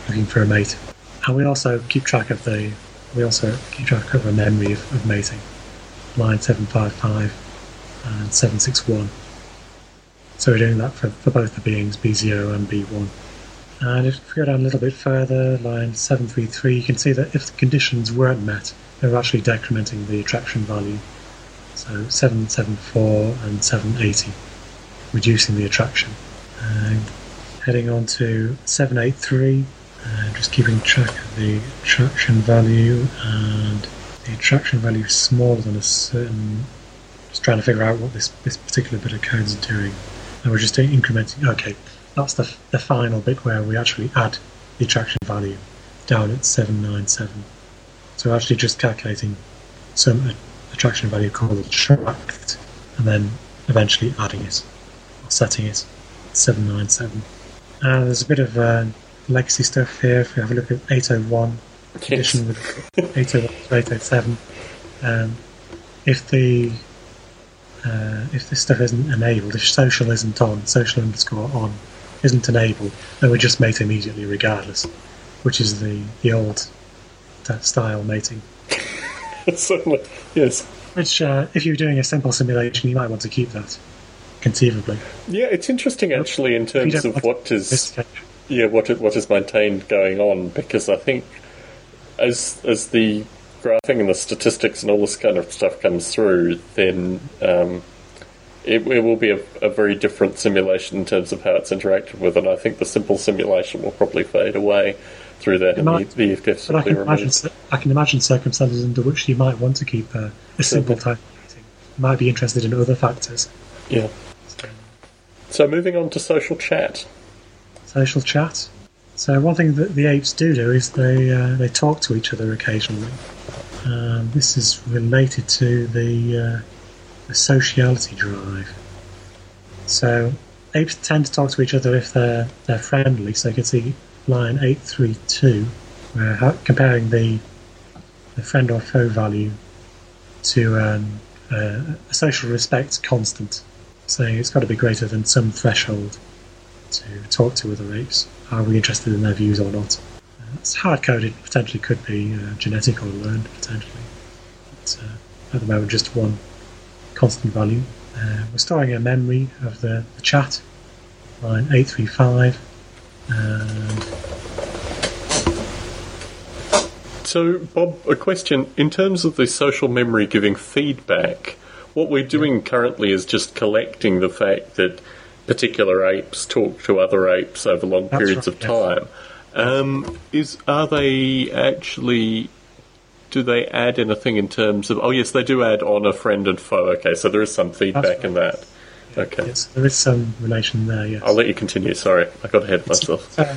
looking for a mate. And we also keep track of the, we also keep track of a memory of, of mating. Line 755 and 761. So we're doing that for, for both the beings B0 and B1. And if we go down a little bit further, line 733, you can see that if the conditions weren't met, they're actually decrementing the attraction value. So 774 and 780, reducing the attraction. And heading on to 783, uh, just keeping track of the attraction value, and the attraction value is smaller than a certain. Trying to figure out what this, this particular bit of code is doing. And we're just incrementing. Okay, that's the, the final bit where we actually add the attraction value down at 797. So we're actually just calculating some attraction value called attract and then eventually adding it or setting it 797. And there's a bit of uh, legacy stuff here. If we have a look at 801 condition with 801 to 807, um, if the uh, if this stuff isn't enabled, if social isn't on, social underscore on isn't enabled, then we just mate immediately regardless, which is the, the old style mating. Certainly, yes. Which, uh, if you're doing a simple simulation, you might want to keep that, conceivably. Yeah, it's interesting actually in terms of what is yeah what what is maintained going on because I think as as the graphing and the statistics and all this kind of stuff comes through, then um, it, it, will be a, a, very different simulation in terms of how it's interacted with, and I think the simple simulation will probably fade away through that, and might, the, the but I can, imagine, I can imagine circumstances under which you might want to keep a, a simple type meeting. Might be interested in other factors. Yeah. So, so moving on to social chat. Social chat. So one thing that the apes do do is they uh, they talk to each other occasionally. Um, this is related to the, uh, the sociality drive. So apes tend to talk to each other if they're they're friendly. So you can see line 832, where comparing the, the friend or foe value to um, uh, a social respect constant, saying it's got to be greater than some threshold to talk to other apes. Are we interested in their views or not? It's hard coded, potentially could be uh, genetic or learned, potentially. But, uh, at the moment, just one constant value. Uh, we're storing a memory of the, the chat, line 835 and so, Bob, a question. In terms of the social memory giving feedback, what we're doing currently is just collecting the fact that particular apes talk to other apes over long That's periods right, of time. Um, is are they actually? Do they add anything in terms of? Oh, yes, they do add on a friend and foe. Okay, so there is some feedback right. in that. Okay. Yes, there is some relation there. Yes. I'll let you continue. Sorry, I got ahead of myself. Uh,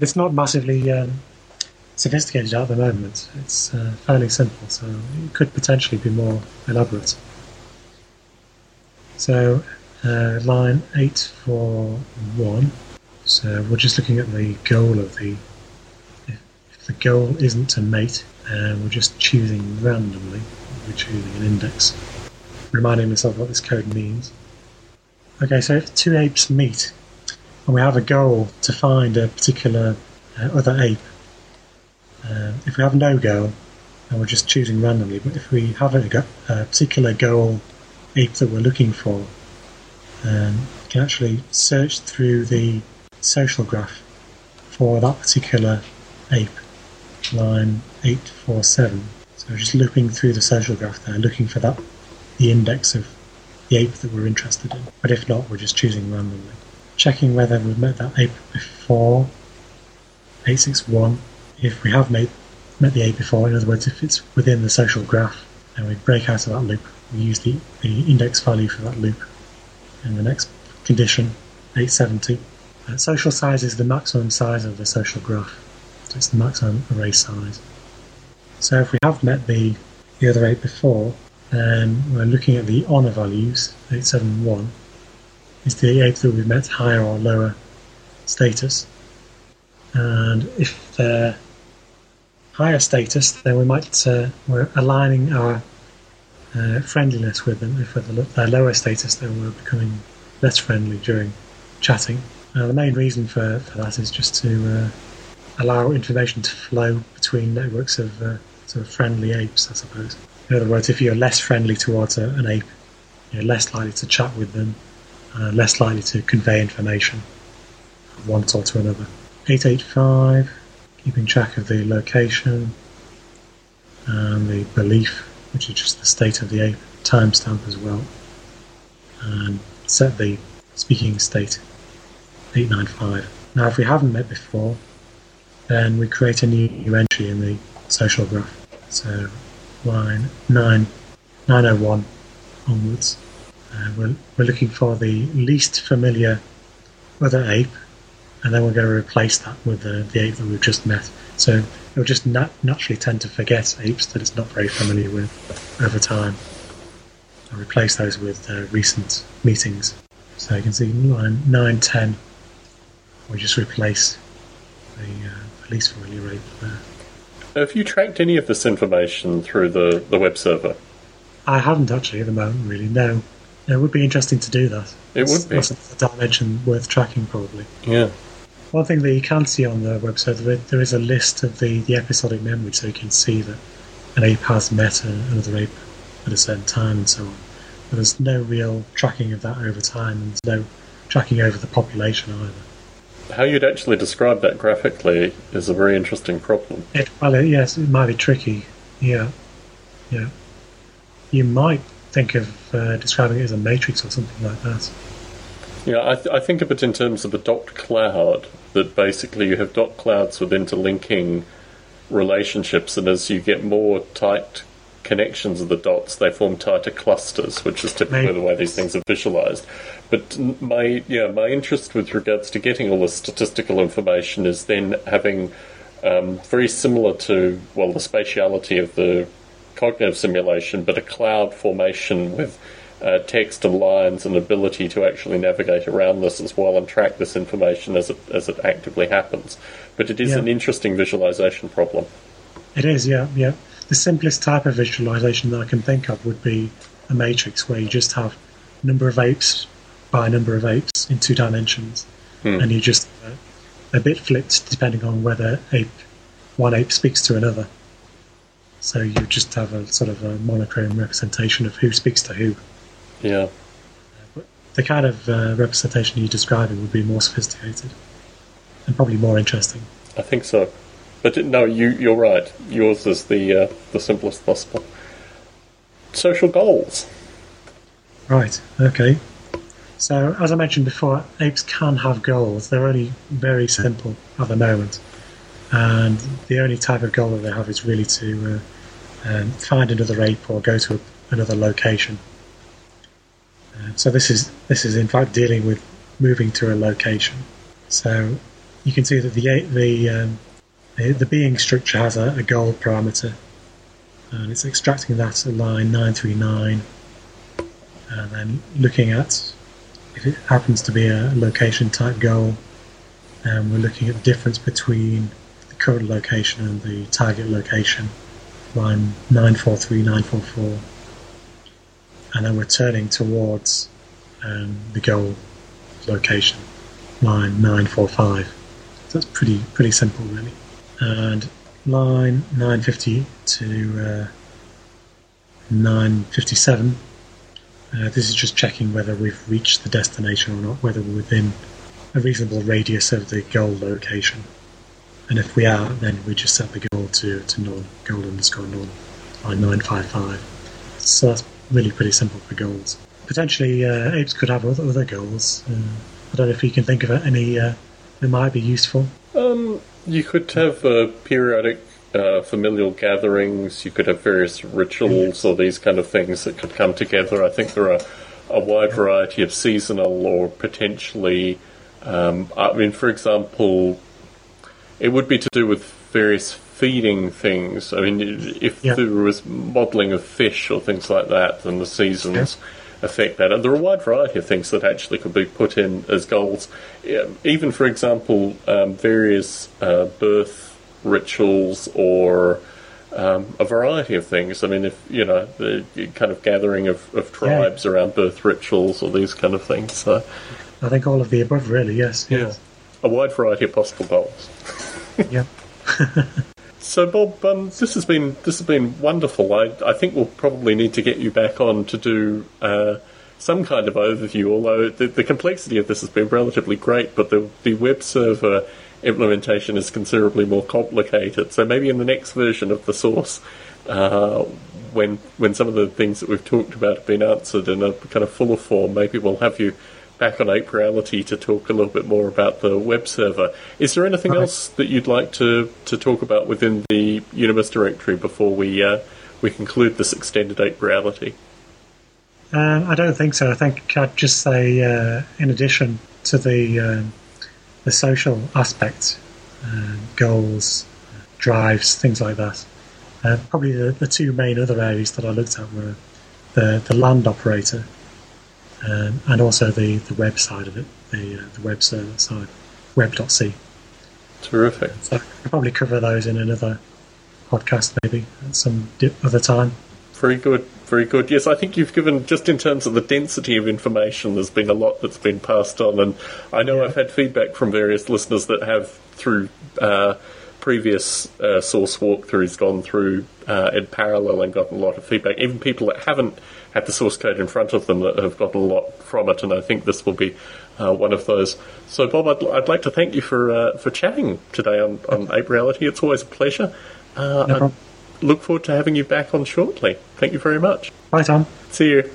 it's not massively um, sophisticated at the moment. It's uh, fairly simple, so it could potentially be more elaborate. So, uh, line eight four one. So we're just looking at the goal of the. If, the goal isn't to mate, uh, we're just choosing randomly. We're choosing an index. Reminding myself what this code means. Okay, so if two apes meet and we have a goal to find a particular uh, other ape, uh, if we have no goal and we're just choosing randomly, but if we have a, a particular goal ape that we're looking for, um, we can actually search through the social graph for that particular ape, line 847. So just looping through the social graph there, looking for that, the index of the ape that we're interested in. But if not, we're just choosing randomly. Checking whether we've met that ape before 861. If we have met, met the ape before, in other words, if it's within the social graph, then we break out of that loop, we use the, the index value for that loop. And the next condition, 870. Uh, social size is the maximum size of the social graph. So it's the maximum array size. So if we have met the, the other ape before, then we're looking at the honour values, 871. Is the ape that we've met higher or lower status? And if they're higher status, then we might uh, we're aligning our uh, friendliness with them. If they're lower status, then we're becoming less friendly during chatting. Uh, the main reason for, for that is just to uh, allow information to flow between networks of uh, sort of friendly apes, I suppose. In other words, if you're less friendly towards a, an ape, you're less likely to chat with them, uh, less likely to convey information from one sort to another. 885, keeping track of the location and the belief, which is just the state of the ape, timestamp as well, and set the speaking state 895. Now, if we haven't met before, then we create a new entry in the social graph. So, line 9, 901 onwards. Uh, we're, we're looking for the least familiar other ape, and then we're going to replace that with the, the ape that we've just met. So it'll just nat- naturally tend to forget apes that it's not very familiar with over time. I'll replace those with uh, recent meetings. So you can see line 910, we just replace the, uh, the least familiar ape there. Have you tracked any of this information through the, the web server? I haven't actually at the moment, really, no. It would be interesting to do that. It would be. That's a dimension worth tracking, probably. Yeah. One thing that you can see on the website, there- there is a list of the, the episodic memory, so you can see that an ape has met another ape at a certain time and so on. But there's no real tracking of that over time, and there's no tracking over the population either. How you'd actually describe that graphically is a very interesting problem. It, well, it- yes, it might be tricky. Yeah, yeah. You might think of uh, describing it as a matrix or something like that. Yeah, I, th- I think of it in terms of a dot cloud, that basically you have dot clouds with interlinking relationships, and as you get more tight connections of the dots, they form tighter clusters, which is typically Right. the way these things are visualized. But my yeah, my interest with regards to getting all this statistical information is then having um, very similar to well the spatiality of the cognitive simulation, but a cloud formation with uh, text and lines and ability to actually navigate around this as well and track this information as it as it actively happens. But it is Yeah. an interesting visualization problem. It is, yeah, yeah. The simplest type of visualization that I can think of would be a matrix where you just have number of apes by a number of apes in two dimensions, Hmm. and you just uh, a bit flipped depending on whether ape one ape speaks to another. So you just have a sort of a monochrome representation of who speaks to who. Yeah. The kind of uh, representation you're describing would be more sophisticated and probably more interesting. I think so. But no, you you're right. Yours is the uh, the simplest possible. Social goals. Right, okay. So, as I mentioned before, apes can have goals. They're only very simple at the moment. And the only type of goal that they have is really to uh, um, find another ape or go to a, another location. Uh, so this is this is in fact dealing with moving to a location. So you can see that the the um, the, the being structure has a, a goal parameter, and it's extracting that at line nine three nine and then looking at if it happens to be a location type goal, and we're looking at the difference between the current location and the target location, line 943, 944, and then we're turning towards um, the goal location, line 945. So that's pretty pretty simple, really. And line 950 to uh, 957 uh, this is just checking whether we've reached the destination or not, whether we're within a reasonable radius of the goal location. And if we are, then we just set the goal to, to none, goal underscore none, by 955. So that's really pretty simple for goals. Potentially, uh, apes could have other, other goals. Uh, I don't know if you can think of any uh, that might be useful. Um, you could have periodic uh, familial gatherings. You could have various rituals or these kind of things that could come together. I think there are a wide variety of seasonal or potentially. Um, I mean, for example, it would be to do with various feeding things. I mean, if Yeah. there was modelling of fish or things like that, then the seasons affect that. And there are a wide variety of things that actually could be put in as goals. Even, for example, um, various uh, birth rituals or um, a variety of things. I mean, if you know the kind of gathering of, of tribes around birth rituals or these kind of things. So, I think all of the above, really. Yes. yeah, a wide variety of possible goals. Yeah. So, Bob, um, this has been this has been wonderful. I, I think we'll probably need to get you back on to do uh, some kind of overview. Although the, the complexity of this has been relatively great, but the the web server implementation is considerably more complicated. So maybe in the next version of the source, uh, when when some of the things that we've talked about have been answered in a kind of fuller form, maybe we'll have you back on Ape Reality to talk a little bit more about the web server. Is there anything Right. else that you'd like to, to talk about within the Universe directory before we uh, we conclude this extended Ape Reality? Um, I don't think so. I think I'd just say, uh, in addition to the um, the social aspect, um, goals, drives, things like that, uh, probably the, the two main other areas that I looked at were the, the land operator um, and also the, the web side of it, the, uh, the web server side, web.c. Terrific. So I could probably cover those in another podcast maybe at some other time. Very good, very good. Yes, I think you've given, just in terms of the density of information, there's been a lot that's been passed on. And I know I've had feedback from various listeners that have, through uh, previous uh, source walkthroughs, gone through uh, in parallel and gotten a lot of feedback. Even people that haven't had the source code in front of them that have gotten a lot from it. And I think this will be uh, one of those. So, Bob, I'd, I'd like to thank you for uh, for chatting today on, on Ape Reality. It's always a pleasure. Uh, No. Look forward to having you back on shortly. Thank you very much. Bye, Tom. See you.